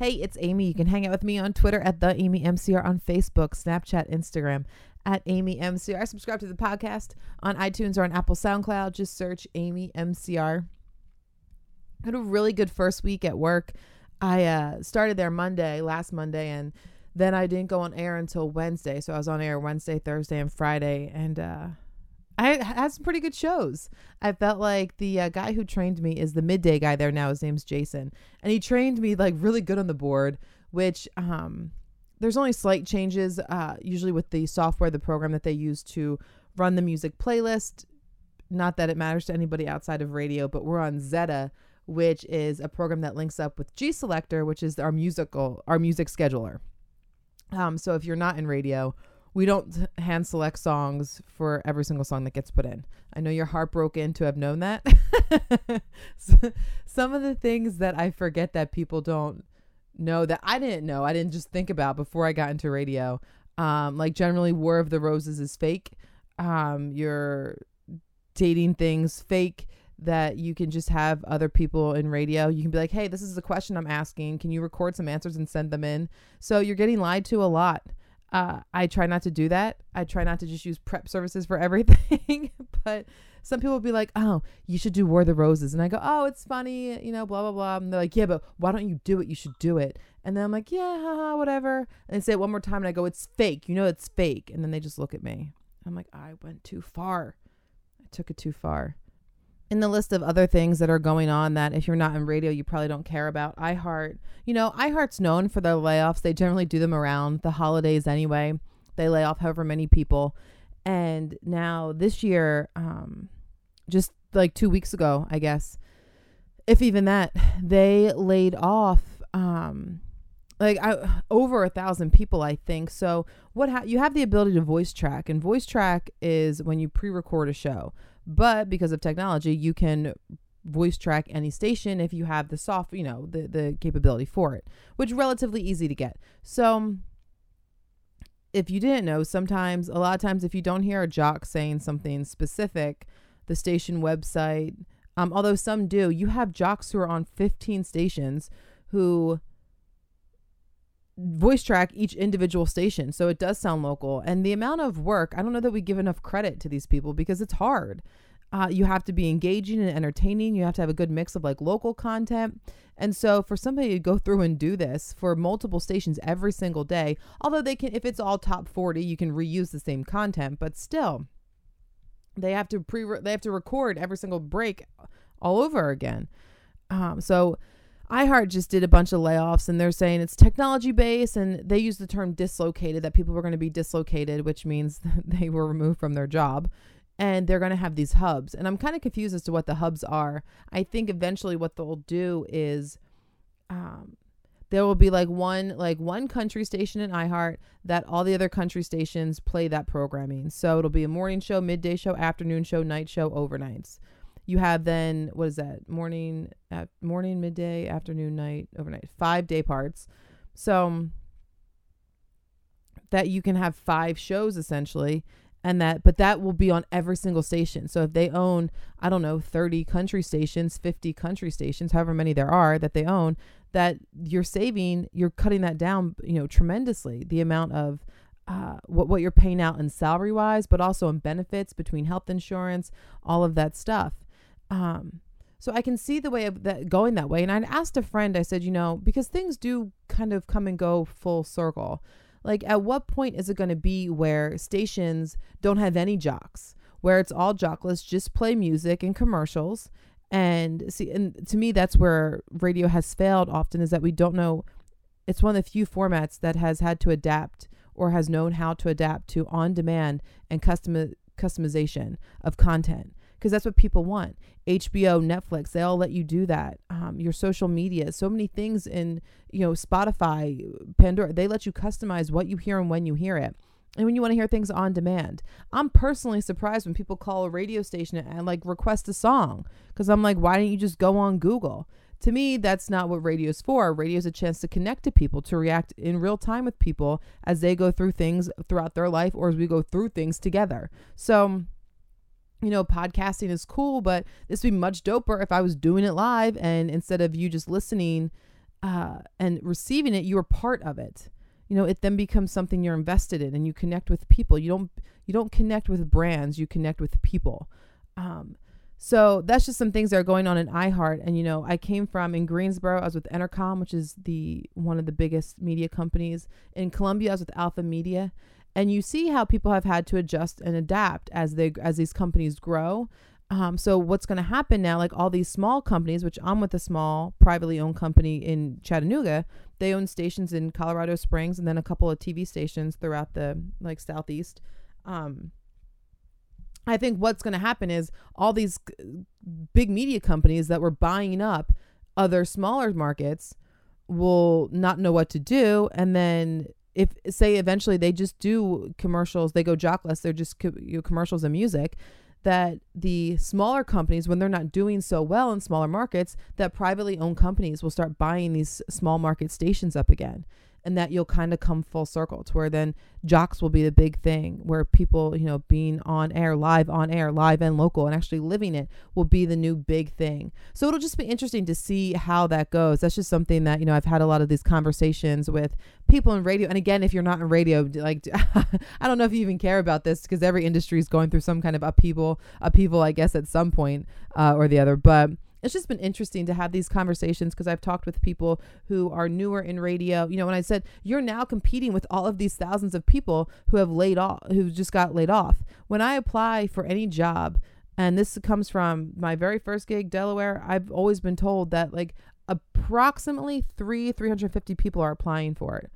Hey, it's Amy. You can hang out with me on Twitter at the Amy MCR, on Facebook, Snapchat, Instagram at Amy MCR. Subscribe to the podcast on iTunes or on Apple SoundCloud. Just search Amy MCR. Had a really good first week at work. I uh, started there Monday, last Monday, and then I didn't go on air until Wednesday. So I was on air Wednesday, Thursday, and Friday, and uh, I had some pretty good shows. I felt like the uh, guy who trained me is the midday guy there now. His name's Jason, and he trained me like really good on the board. Which um, there's only slight changes, uh, usually with the software, the program that they use to run the music playlist. Not that it matters to anybody outside of radio, but we're on Zetta, which is a program that links up with G Selector, which is our musical our music scheduler. Um, so if you're not in radio, we don't hand select songs for every single song that gets put in. I know you're heartbroken to have known that. Some of the things that I forget that people don't know that I didn't know, I didn't just think about before I got into radio. Um, like generally, War of the Roses is fake. Um, you're dating things fake that you can just have other people in radio. You can be like, hey, this is a question I'm asking. Can you record some answers and send them in? So you're getting lied to a lot. Uh, I try not to do that. I try not to just use prep services for everything. but some people will be like, oh, you should do War of the Roses. And I go, oh, it's funny, you know, blah, blah, blah. And they're like, yeah, but why don't you do it? You should do it. And then I'm like, yeah, haha, whatever. And they say it one more time. And I go, it's fake. You know, it's fake. And then they just look at me. I'm like, I went too far. I took it too far in the list of other things that are going on that if you're not in radio you probably don't care about. iheart you know iheart's known for their layoffs. They generally do them around the holidays anyway. They lay off however many people. And now this year um, just like two weeks ago i guess if even that they laid off um, like I, over a thousand people i think. So what ha- you have the ability to voice track and voice track is when you pre-record a show but because of technology, you can voice track any station if you have the soft, you know, the the capability for it, which relatively easy to get. So if you didn't know, sometimes a lot of times if you don't hear a jock saying something specific, the station website, um, although some do, you have jocks who are on 15 stations who voice track each individual station so it does sound local. And the amount of work i don't know that we give enough credit to these people because it's hard. Uh, you have to be engaging and entertaining. You have to have a good mix of like local content. And so for somebody to go through and do this for multiple stations every single day although they can if it's all top 40 you can reuse the same content but still they have to pre they have to record every single break all over again. Um, so iHeart just did a bunch of layoffs and they're saying it's technology based and they use the term dislocated that people were going to be dislocated, which means they were removed from their job and they're going to have these hubs. And I'm kind of confused as to what the hubs are. I think eventually what they'll do is um, there will be like one like one country station in iHeart that all the other country stations play that programming. So it'll be a morning show, midday show, afternoon show, night show, overnights. You have then what is that? Morning, at morning, midday, afternoon, night, overnight. Five day parts. So that you can have five shows essentially and that but that will be on every single station so if they own i don't know 30 country stations 50 country stations however many there are that they own that you're saving you're cutting that down you know tremendously the amount of uh, what what you're paying out in salary wise but also in benefits between health insurance all of that stuff um, so I can see the way of that going that way. And I asked a friend, I said, you know, because things do kind of come and go full circle. Like, at what point is it going to be where stations don't have any jocks, where it's all jockless, just play music and commercials? And see, and to me, that's where radio has failed often is that we don't know. It's one of the few formats that has had to adapt or has known how to adapt to on demand and custom customization of content because that's what people want. HBO, Netflix, they all let you do that. Um, your social media, so many things in, you know, Spotify, Pandora, they let you customize what you hear and when you hear it. And when you want to hear things on demand, I'm personally surprised when people call a radio station and like request a song because I'm like, why don't you just go on Google? To me, that's not what radio is for. Radio is a chance to connect to people, to react in real time with people as they go through things throughout their life or as we go through things together. So, you know, podcasting is cool, but this would be much doper if I was doing it live and instead of you just listening uh, and receiving it, you're part of it. You know, it then becomes something you're invested in, and you connect with people. You don't you don't connect with brands, you connect with people. Um, so that's just some things that are going on in iHeart. And you know, I came from in Greensboro, I was with Entercom, which is the one of the biggest media companies. In Columbia, I was with Alpha Media. And you see how people have had to adjust and adapt as they as these companies grow. Um, so what's going to happen now? Like all these small companies, which I'm with a small privately owned company in Chattanooga, they own stations in Colorado Springs and then a couple of TV stations throughout the like southeast. Um, I think what's going to happen is all these big media companies that were buying up other smaller markets will not know what to do, and then if say eventually they just do commercials, they go jockless, they're just co- you know, commercials and music that the smaller companies, when they're not doing so well in smaller markets, that privately owned companies will start buying these small market stations up again and that you'll kind of come full circle to where then jocks will be the big thing where people you know being on air live on air live and local and actually living it will be the new big thing. So it'll just be interesting to see how that goes. That's just something that you know i've had a lot of these conversations with people in radio. And again if you're not in radio like i don't know if you even care about this because every industry is going through some kind of upheaval upheaval i guess at some point uh, or the other. But it's just been interesting to have these conversations because I've talked with people who are newer in radio. You know, when I said you're now competing with all of these thousands of people who have laid off, who just got laid off. When I apply for any job, and this comes from my very first gig, Delaware, I've always been told that like approximately three, 350 people are applying for it.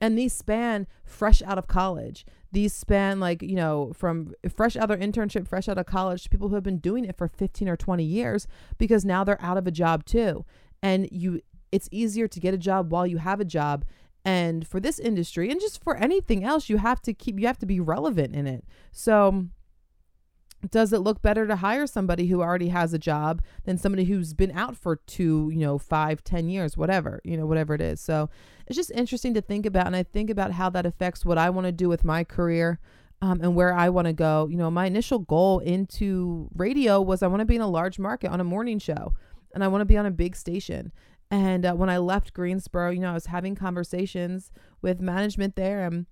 And these span fresh out of college. These span like you know from fresh out of internship fresh out of college to people who have been doing it for 15 or 20 years because now they're out of a job too. And you it's easier to get a job while you have a job. And for this industry and just for anything else you have to keep you have to be relevant in it. So does it look better to hire somebody who already has a job than somebody who's been out for two you know five ten years whatever you know whatever it is. So it's just interesting to think about and i think about how that affects what i want to do with my career um, and where i want to go. You know my initial goal into radio was i want to be in a large market on a morning show and i want to be on a big station. And uh, when i left greensboro you know i was having conversations with management there and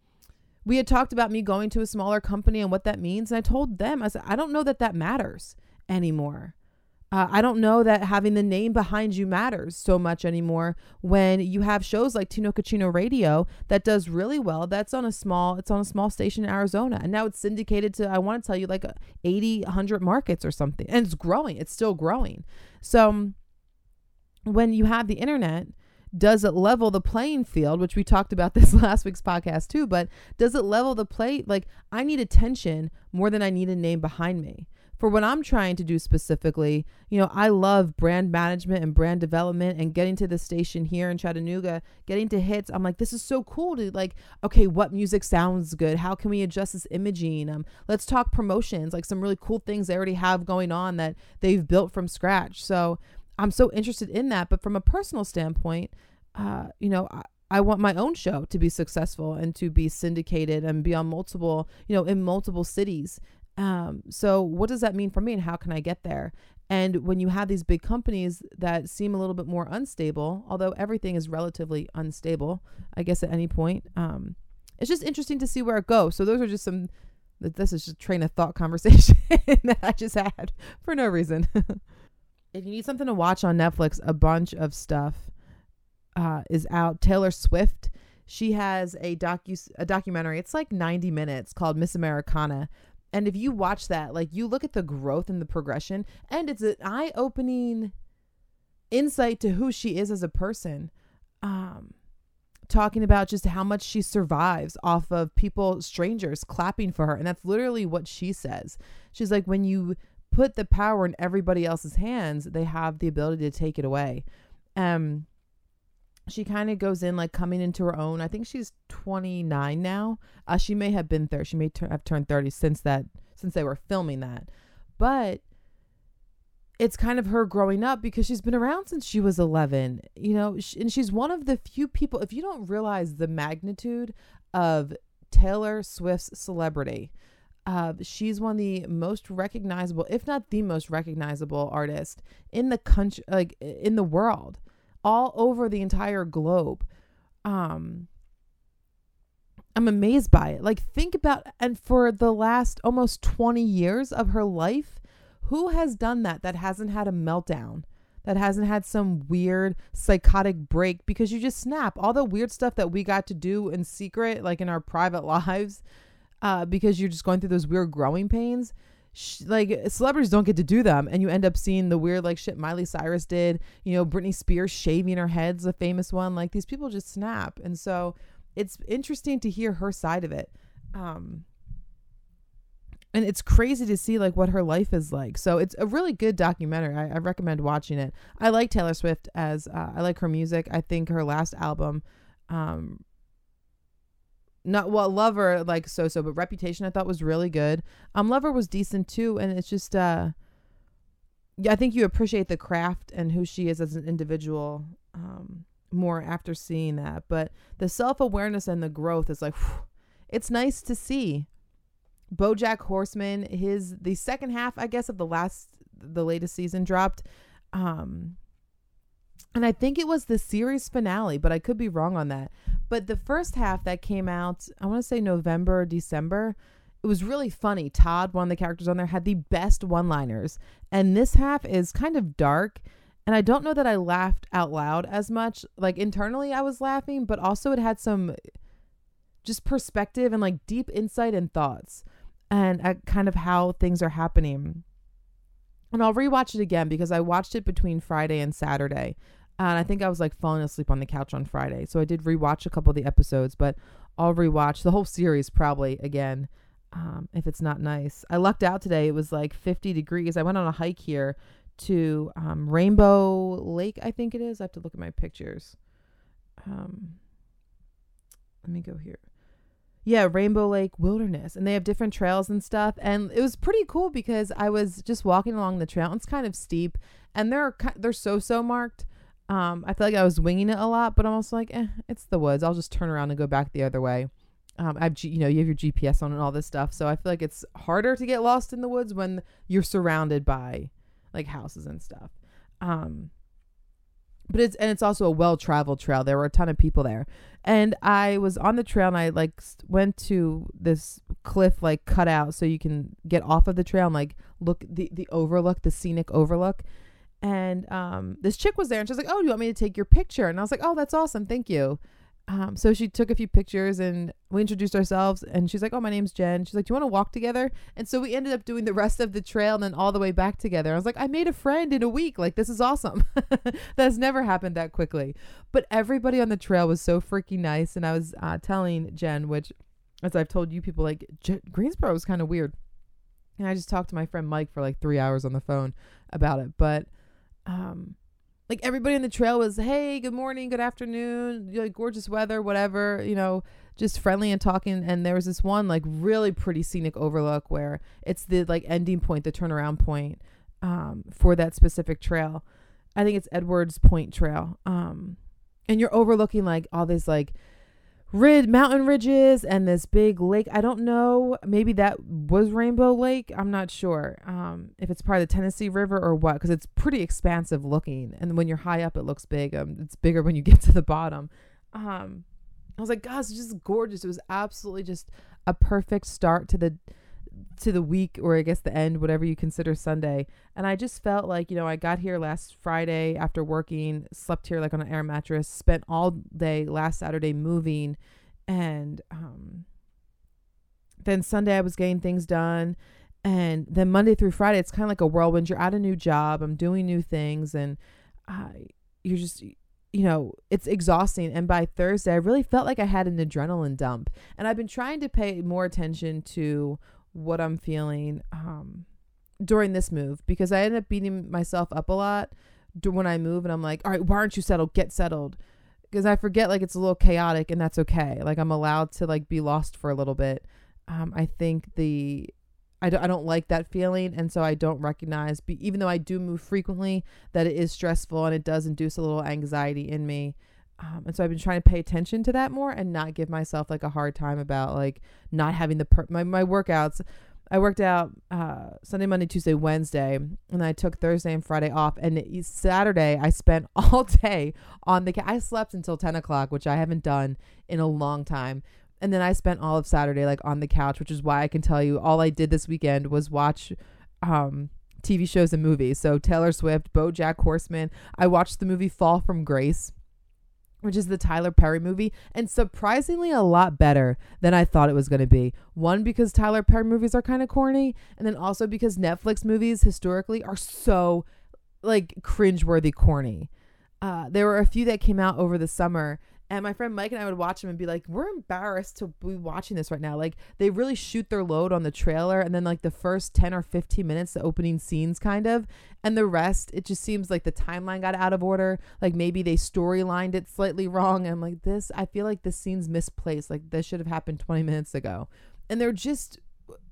we had talked about me going to a smaller company and what that means. And I told them, I said, I don't know that that matters anymore. Uh, I don't know that having the name behind you matters so much anymore when you have shows like Tino Cochino Radio that does really well. That's on a small, it's on a small station in Arizona. And now it's syndicated to, I want to tell you, like 80, 100 markets or something. And it's growing, it's still growing. So when you have the internet, does it level the playing field which we talked about this last week's podcast too but does it level the play like i need attention more than i need a name behind me. For what i'm trying to do specifically you know i love brand management and brand development and getting to the station here in chattanooga getting to hits. I'm like this is so cool to like okay what music sounds good? How can we adjust this imaging? Um let's talk promotions like some really cool things they already have going on that they've built from scratch. So I'm so interested in that. But from a personal standpoint, uh, you know, I, I want my own show to be successful and to be syndicated and be on multiple, you know, in multiple cities. Um, so what does that mean for me and how can I get there? And when you have these big companies that seem a little bit more unstable, although everything is relatively unstable, I guess at any point, um, it's just interesting to see where it goes. So those are just some. This is just train of thought conversation that I just had for no reason. if you need something to watch on Netflix, a bunch of stuff uh, is out. Taylor Swift, she has a docu a documentary. It's like 90 minutes called Miss Americana. And if you watch that, like you look at the growth and the progression, and it's an eye-opening insight to who she is as a person. Um, talking about just how much she survives off of people, strangers clapping for her. And that's literally what she says. She's like, when you put the power in everybody else's hands, they have the ability to take it away. Um, she kind of goes in like coming into her own. I think she's 29 now. Uh, she may have been 30. She may have turned 30 since that since they were filming that. But it's kind of her growing up because she's been around since she was 11. You know, and she's one of the few people if you don't realize the magnitude of Taylor Swift's celebrity, uh, she's one of the most recognizable, if not the most recognizable artist in the country, like in the world. all over the entire globe. Um, I'm amazed by it. Like, think about, and for the last almost 20 years of her life, who has done that that hasn't had a meltdown? That hasn't had some weird psychotic break because you just snap. All the weird stuff that we got to do in secret, like in our private lives, uh, because you're just going through those weird growing pains. Like celebrities don't get to do them, and you end up seeing the weird like shit Miley Cyrus did. You know, Britney Spears shaving her head's a famous one. Like these people just snap, and so it's interesting to hear her side of it. Um, and it's crazy to see like what her life is like. So it's a really good documentary. I, I recommend watching it. I like Taylor Swift as uh, I like her music. I think her last album, um, not well, Lover like so so, but Reputation I thought was really good. Um, Lover was decent too, and it's just uh, yeah, I think you appreciate the craft and who she is as an individual. Um, more after seeing that, but the self awareness and the growth is like, whew, it's nice to see. BoJack Horseman, his the second half, I guess, of the last the latest season dropped. Um and I think it was the series finale, but I could be wrong on that. But the first half that came out, I want to say November, December, it was really funny. Todd, one of the characters on there, had the best one liners. And this half is kind of dark. And I don't know that I laughed out loud as much. Like internally, I was laughing, but also it had some just perspective and like deep insight and thoughts and at kind of how things are happening. And I'll rewatch it again because I watched it between Friday and Saturday. And I think I was like falling asleep on the couch on Friday. So I did rewatch a couple of the episodes, but I'll rewatch the whole series probably again um, if it's not nice. I lucked out today. It was like 50 degrees. I went on a hike here to um, Rainbow Lake, I think it is. I have to look at my pictures. Um, let me go here yeah, Rainbow Lake Wilderness, and they have different trails and stuff. And it was pretty cool because I was just walking along the trail. It's kind of steep, and they're they're so so marked. Um, I feel like I was winging it a lot, but I'm also like, eh, it's the woods. I'll just turn around and go back the other way. Um, I've you know you have your GPS on and all this stuff, so I feel like it's harder to get lost in the woods when you're surrounded by like houses and stuff. Um, but it's and it's also a well traveled trail. There were a ton of people there, and I was on the trail and I like went to this cliff like cut out so you can get off of the trail and like look the the overlook, the scenic overlook. And um, this chick was there and she's like, "Oh, do you want me to take your picture?" And I was like, "Oh, that's awesome, thank you." Um, so she took a few pictures and we introduced ourselves and she's like, Oh, my name's Jen. She's like, Do you want to walk together? And so we ended up doing the rest of the trail and then all the way back together. I was like, I made a friend in a week. Like, this is awesome. That's never happened that quickly. But everybody on the trail was so freaking nice. And I was uh, telling Jen, which, as I've told you people, like, Greensboro was kind of weird. And I just talked to my friend Mike for like three hours on the phone about it. But, um, like everybody on the trail was, hey, good morning, good afternoon, like gorgeous weather, whatever, you know, just friendly and talking. And there was this one like really pretty scenic overlook where it's the like ending point, the turnaround point um, for that specific trail. I think it's Edwards Point Trail. Um, and you're overlooking like all this like rid mountain ridges and this big lake. I don't know. Maybe that was Rainbow Lake. I'm not sure um, if it's part of the Tennessee River or what, because it's pretty expansive looking. And when you're high up, it looks big. Um, it's bigger when you get to the bottom. Um, I was like, gosh, it's just gorgeous. It was absolutely just a perfect start to the to the week or I guess the end, whatever you consider Sunday. And I just felt like, you know, I got here last Friday after working, slept here like on an air mattress, spent all day last Saturday moving and um then Sunday I was getting things done and then Monday through Friday it's kind of like a whirlwind. You're at a new job, I'm doing new things and I you're just you know, it's exhausting. And by Thursday, I really felt like I had an adrenaline dump. And I've been trying to pay more attention to what I'm feeling um, during this move because I end up beating myself up a lot when I move and I'm like, all right, why aren't you settled? Get settled. Because I forget like it's a little chaotic and that's okay. Like I'm allowed to like be lost for a little bit. Um, I think the I don't, I don't like that feeling and so I don't recognize even though I do move frequently that it is stressful and it does induce a little anxiety in me. Um, and so I've been trying to pay attention to that more and not give myself like a hard time about like not having the per- my my workouts. I worked out uh, Sunday, Monday, Tuesday, Wednesday, and I took Thursday and Friday off. And Saturday, I spent all day on the. Ca- I slept until ten o'clock, which I haven't done in a long time. And then I spent all of Saturday like on the couch, which is why I can tell you all I did this weekend was watch um, TV shows and movies. So Taylor Swift, BoJack Horseman. I watched the movie Fall from Grace which is the Tyler Perry movie, and surprisingly a lot better than I thought it was going to be. One, because Tyler Perry movies are kind of corny, and then also because Netflix movies historically are so like cringeworthy corny. Uh, there were a few that came out over the summer and my friend Mike and I would watch them and be like, we're embarrassed to be watching this right now. Like, they really shoot their load on the trailer. And then, like, the first 10 or 15 minutes, the opening scenes, kind of. And the rest, it just seems like the timeline got out of order. Like, maybe they storylined it slightly wrong. And I'm like, this, I feel like this scene's misplaced. Like, this should have happened 20 minutes ago. And they're just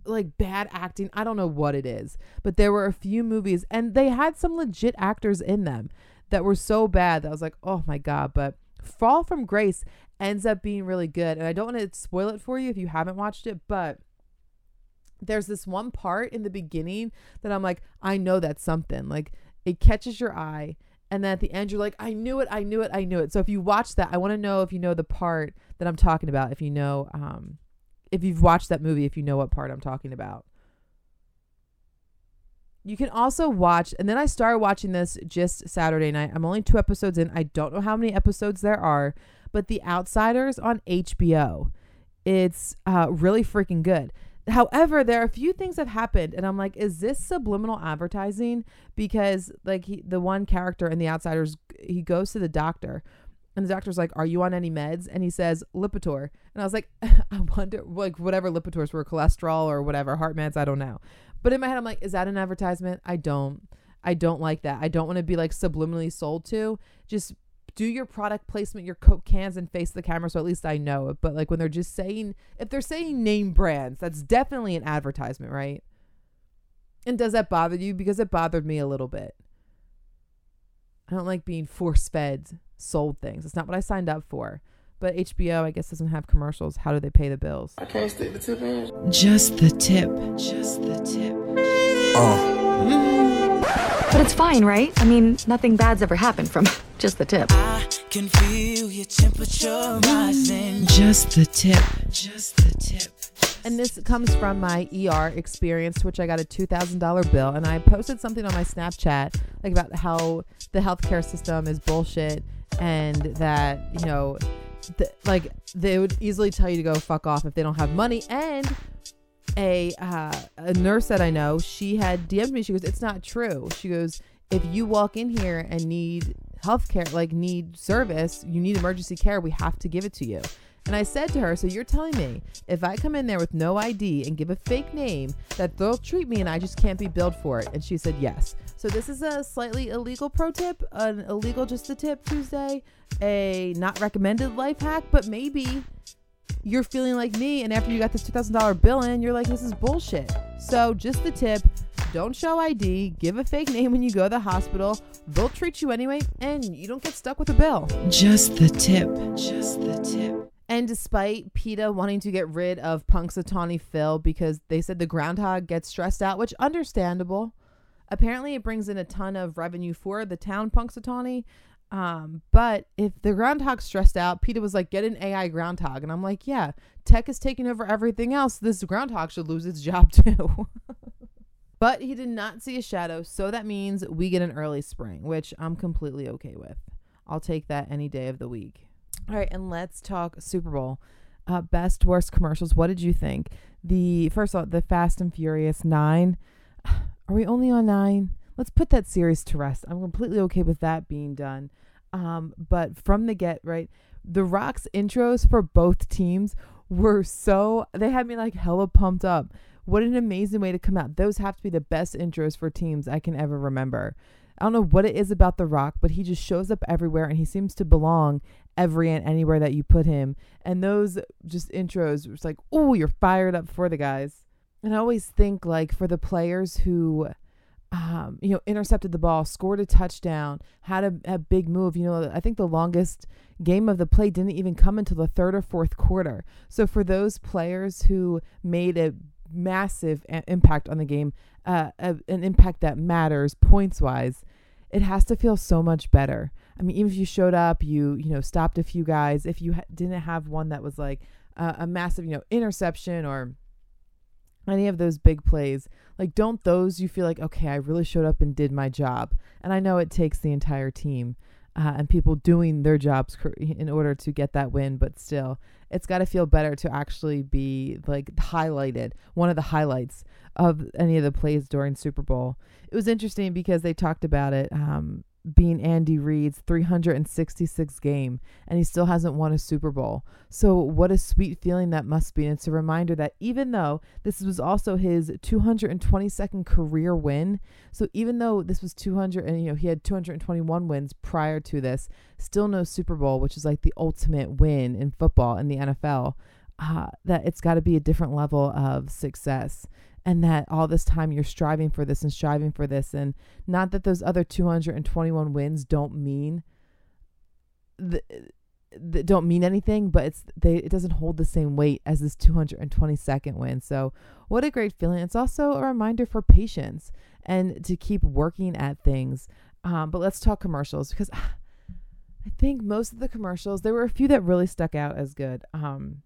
like bad acting. I don't know what it is. But there were a few movies, and they had some legit actors in them that were so bad that I was like, oh my God. But Fall from Grace ends up being really good. And I don't want to spoil it for you if you haven't watched it, but there's this one part in the beginning that I'm like, I know that's something. Like it catches your eye. And then at the end, you're like, I knew it, I knew it, I knew it. So if you watch that, I want to know if you know the part that I'm talking about. If you know, um, if you've watched that movie, if you know what part I'm talking about. You can also watch, and then I started watching this just Saturday night. I'm only two episodes in. I don't know how many episodes there are, but The Outsiders on HBO. It's uh, really freaking good. However, there are a few things that happened, and I'm like, is this subliminal advertising? Because like he, the one character in The Outsiders, he goes to the doctor, and the doctor's like, "Are you on any meds?" And he says, "Lipitor." And I was like, "I wonder, like, whatever Lipitors were, cholesterol or whatever, heart meds, I don't know." But in my head, I'm like, is that an advertisement? I don't. I don't like that. I don't want to be like subliminally sold to. Just do your product placement, your Coke cans, and face the camera so at least I know it. But like when they're just saying, if they're saying name brands, that's definitely an advertisement, right? And does that bother you? Because it bothered me a little bit. I don't like being force fed, sold things. It's not what I signed up for. But HBO, I guess, doesn't have commercials. How do they pay the bills? I can't stick the tip in. Just the tip. Just the tip. Oh. But it's fine, right? I mean, nothing bad's ever happened from just the tip. I can feel your temperature rising. Just the tip. Just the tip. And this comes from my ER experience, which I got a $2,000 bill. And I posted something on my Snapchat, like about how the healthcare system is bullshit and that, you know, like they would easily tell you to go fuck off if they don't have money. And a uh, a nurse that I know, she had DM'd me. She goes, "It's not true." She goes, "If you walk in here and need health care, like need service, you need emergency care, we have to give it to you." And I said to her, So you're telling me if I come in there with no ID and give a fake name that they'll treat me and I just can't be billed for it? And she said, Yes. So this is a slightly illegal pro tip, an illegal just a tip Tuesday, a not recommended life hack, but maybe you're feeling like me and after you got this $2,000 bill in, you're like, this is bullshit. So just the tip don't show ID, give a fake name when you go to the hospital. They'll treat you anyway, and you don't get stuck with a bill. Just the tip. Just the tip. And despite PETA wanting to get rid of Punxsutawney Phil because they said the groundhog gets stressed out, which understandable. Apparently, it brings in a ton of revenue for the town Punxsutawney. Um, but if the groundhog's stressed out, PETA was like, get an AI groundhog. And I'm like, yeah, tech is taking over everything else. This groundhog should lose its job too. but he did not see a shadow. So that means we get an early spring, which I'm completely okay with. I'll take that any day of the week. All right. And let's talk Super Bowl. Uh, best, worst commercials. What did you think? The first of all, the Fast and Furious 9 are we only on nine? Let's put that series to rest. I'm completely okay with that being done. Um, but from the get, right, the Rock's intros for both teams were so they had me like hella pumped up. What an amazing way to come out. Those have to be the best intros for teams I can ever remember. I don't know what it is about The Rock, but he just shows up everywhere and he seems to belong every and anywhere that you put him. And those just intros, it's like, oh, you're fired up for the guys. And I always think like for the players who um, you know, intercepted the ball, scored a touchdown, had a, a, big move. You know, I think the longest game of the play didn't even come until the third or fourth quarter. So for those players who made a massive a- impact on the game, uh, a, an impact that matters points wise, it has to feel so much better. I mean, even if you showed up, you you know stopped a few guys. If you ha- didn't have one that was like uh, a massive you know interception or any of those big plays, like don't those you feel like okay, I really showed up and did my job. And I know it takes the entire team. Uh, and people doing their jobs in order to get that win, but still, it's got to feel better to actually be like highlighted, one of the highlights of any of the plays during Super Bowl. It was interesting because they talked about it. Um, being Andy Reid's 366 game and he still hasn't won a Super Bowl. So what a sweet feeling that must be. And it's a reminder that even though this was also his 222nd career win, so even though this was 200 and you know he had 221 wins prior to this, still no Super Bowl, which is like the ultimate win in football in the NFL. Uh, that it's got to be a different level of success and that all this time you're striving for this and striving for this and not that those other 221 wins don't mean the, don't mean anything but it's they it doesn't hold the same weight as this 222nd win. So what a great feeling. It's also a reminder for patience and to keep working at things. Um, but let's talk commercials because i think most of the commercials there were a few that really stuck out as good. Um,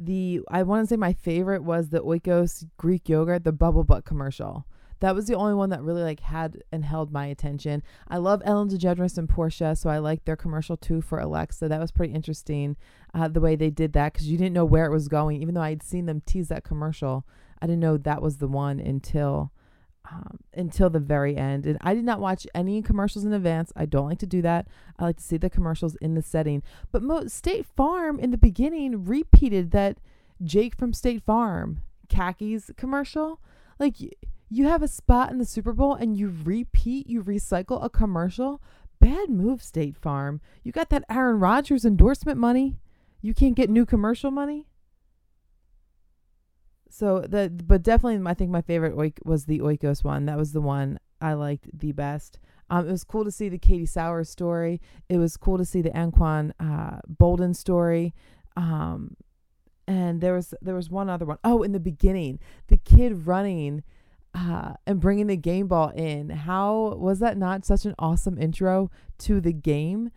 the I want to say my favorite was the Oikos Greek yogurt, the bubble butt commercial. That was the only one that really like had and held my attention. I love Ellen DeGeneres and Portia, so I liked their commercial too for Alexa. That was pretty interesting, uh, the way they did that because you didn't know where it was going. Even though I had seen them tease that commercial, I didn't know that was the one until um, until the very end. And I did not watch any commercials in advance. I don't like to do that. I like to see the commercials in the setting. But Mo- State Farm in the beginning repeated that Jake from State Farm khakis commercial. Like you have a spot in the Super Bowl and you repeat, you recycle a commercial. Bad move, State Farm. You got that Aaron Rodgers endorsement money. You can't get new commercial money. So the but definitely I think my favorite oik was the Oikos one. That was the one I liked the best. Um, it was cool to see the Katie Sowers story. It was cool to see the Anquan uh, Boldin story. Um, and there was there was one other one. Oh, in the beginning, the kid running uh, and bringing the game ball in. How was that not such an awesome intro to the game?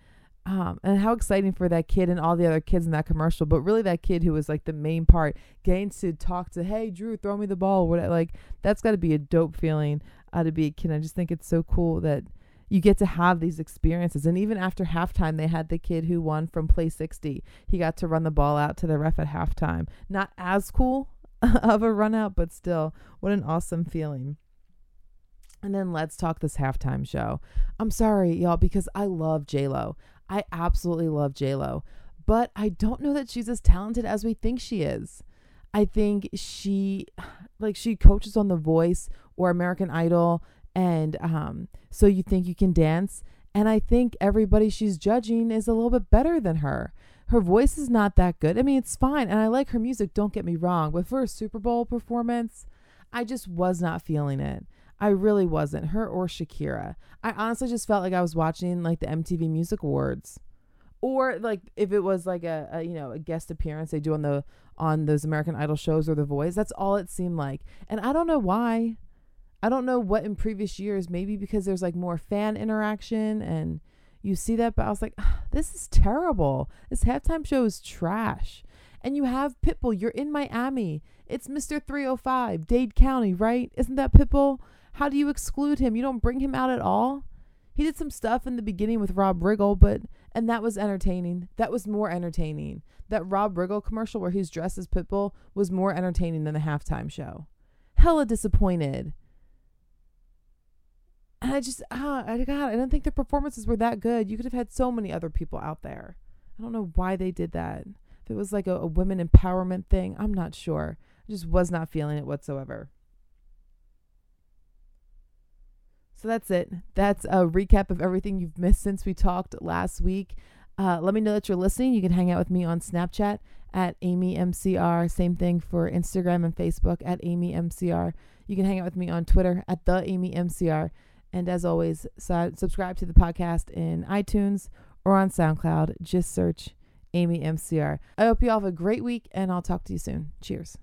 Um, and how exciting for that kid and all the other kids in that commercial, but really that kid who was like the main part, getting to talk to, hey Drew, throw me the ball, what like that's got to be a dope feeling uh, to be a kid. I just think it's so cool that you get to have these experiences. And even after halftime, they had the kid who won from play 60. He got to run the ball out to the ref at halftime. Not as cool of a run out, but still, what an awesome feeling. And then let's talk this halftime show. I'm sorry, y'all, because I love J Lo. I absolutely love Lo, but I don't know that she's as talented as we think she is. I think she, like, she coaches on The Voice or American Idol, and um, so you think you can dance. And I think everybody she's judging is a little bit better than her. Her voice is not that good. I mean, it's fine, and I like her music. Don't get me wrong, but for a Super Bowl performance, I just was not feeling it. I really wasn't her or Shakira. I honestly just felt like I was watching like the MTV Music Awards, or like if it was like a, a, you know a guest appearance they do on the on those American Idol shows or The Voice. That's all it seemed like, and I don't know why. I don't know what in previous years. Maybe because there's like more fan interaction and you see that. But I was like, ah, this is terrible. This halftime show is trash. And you have Pitbull. You're in Miami. It's Mr. 305, Dade County, right? Isn't that Pitbull? How do you exclude him? You don't bring him out at all? He did some stuff in the beginning with Rob Riggle, but and that was entertaining. That was more entertaining. That Rob Riggle commercial where he's dressed as Pitbull was more entertaining than the halftime show. Hella disappointed. And I just ah, I God, I don't think the performances were that good. You could have had so many other people out there. I don't know why they did that. If it was like a, a women empowerment thing, I'm not sure. I just was not feeling it whatsoever. So that's it. That's a recap of everything you've missed since we talked last week. Uh, let me know that you're listening. You can hang out with me on Snapchat at AmyMCR. Same thing for Instagram and Facebook at AmyMCR. You can hang out with me on Twitter at the AmyMCR. And as always, su- subscribe to the podcast in iTunes or on SoundCloud. Just search Amy MCR. I hope you all have a great week, and I'll talk to you soon. Cheers.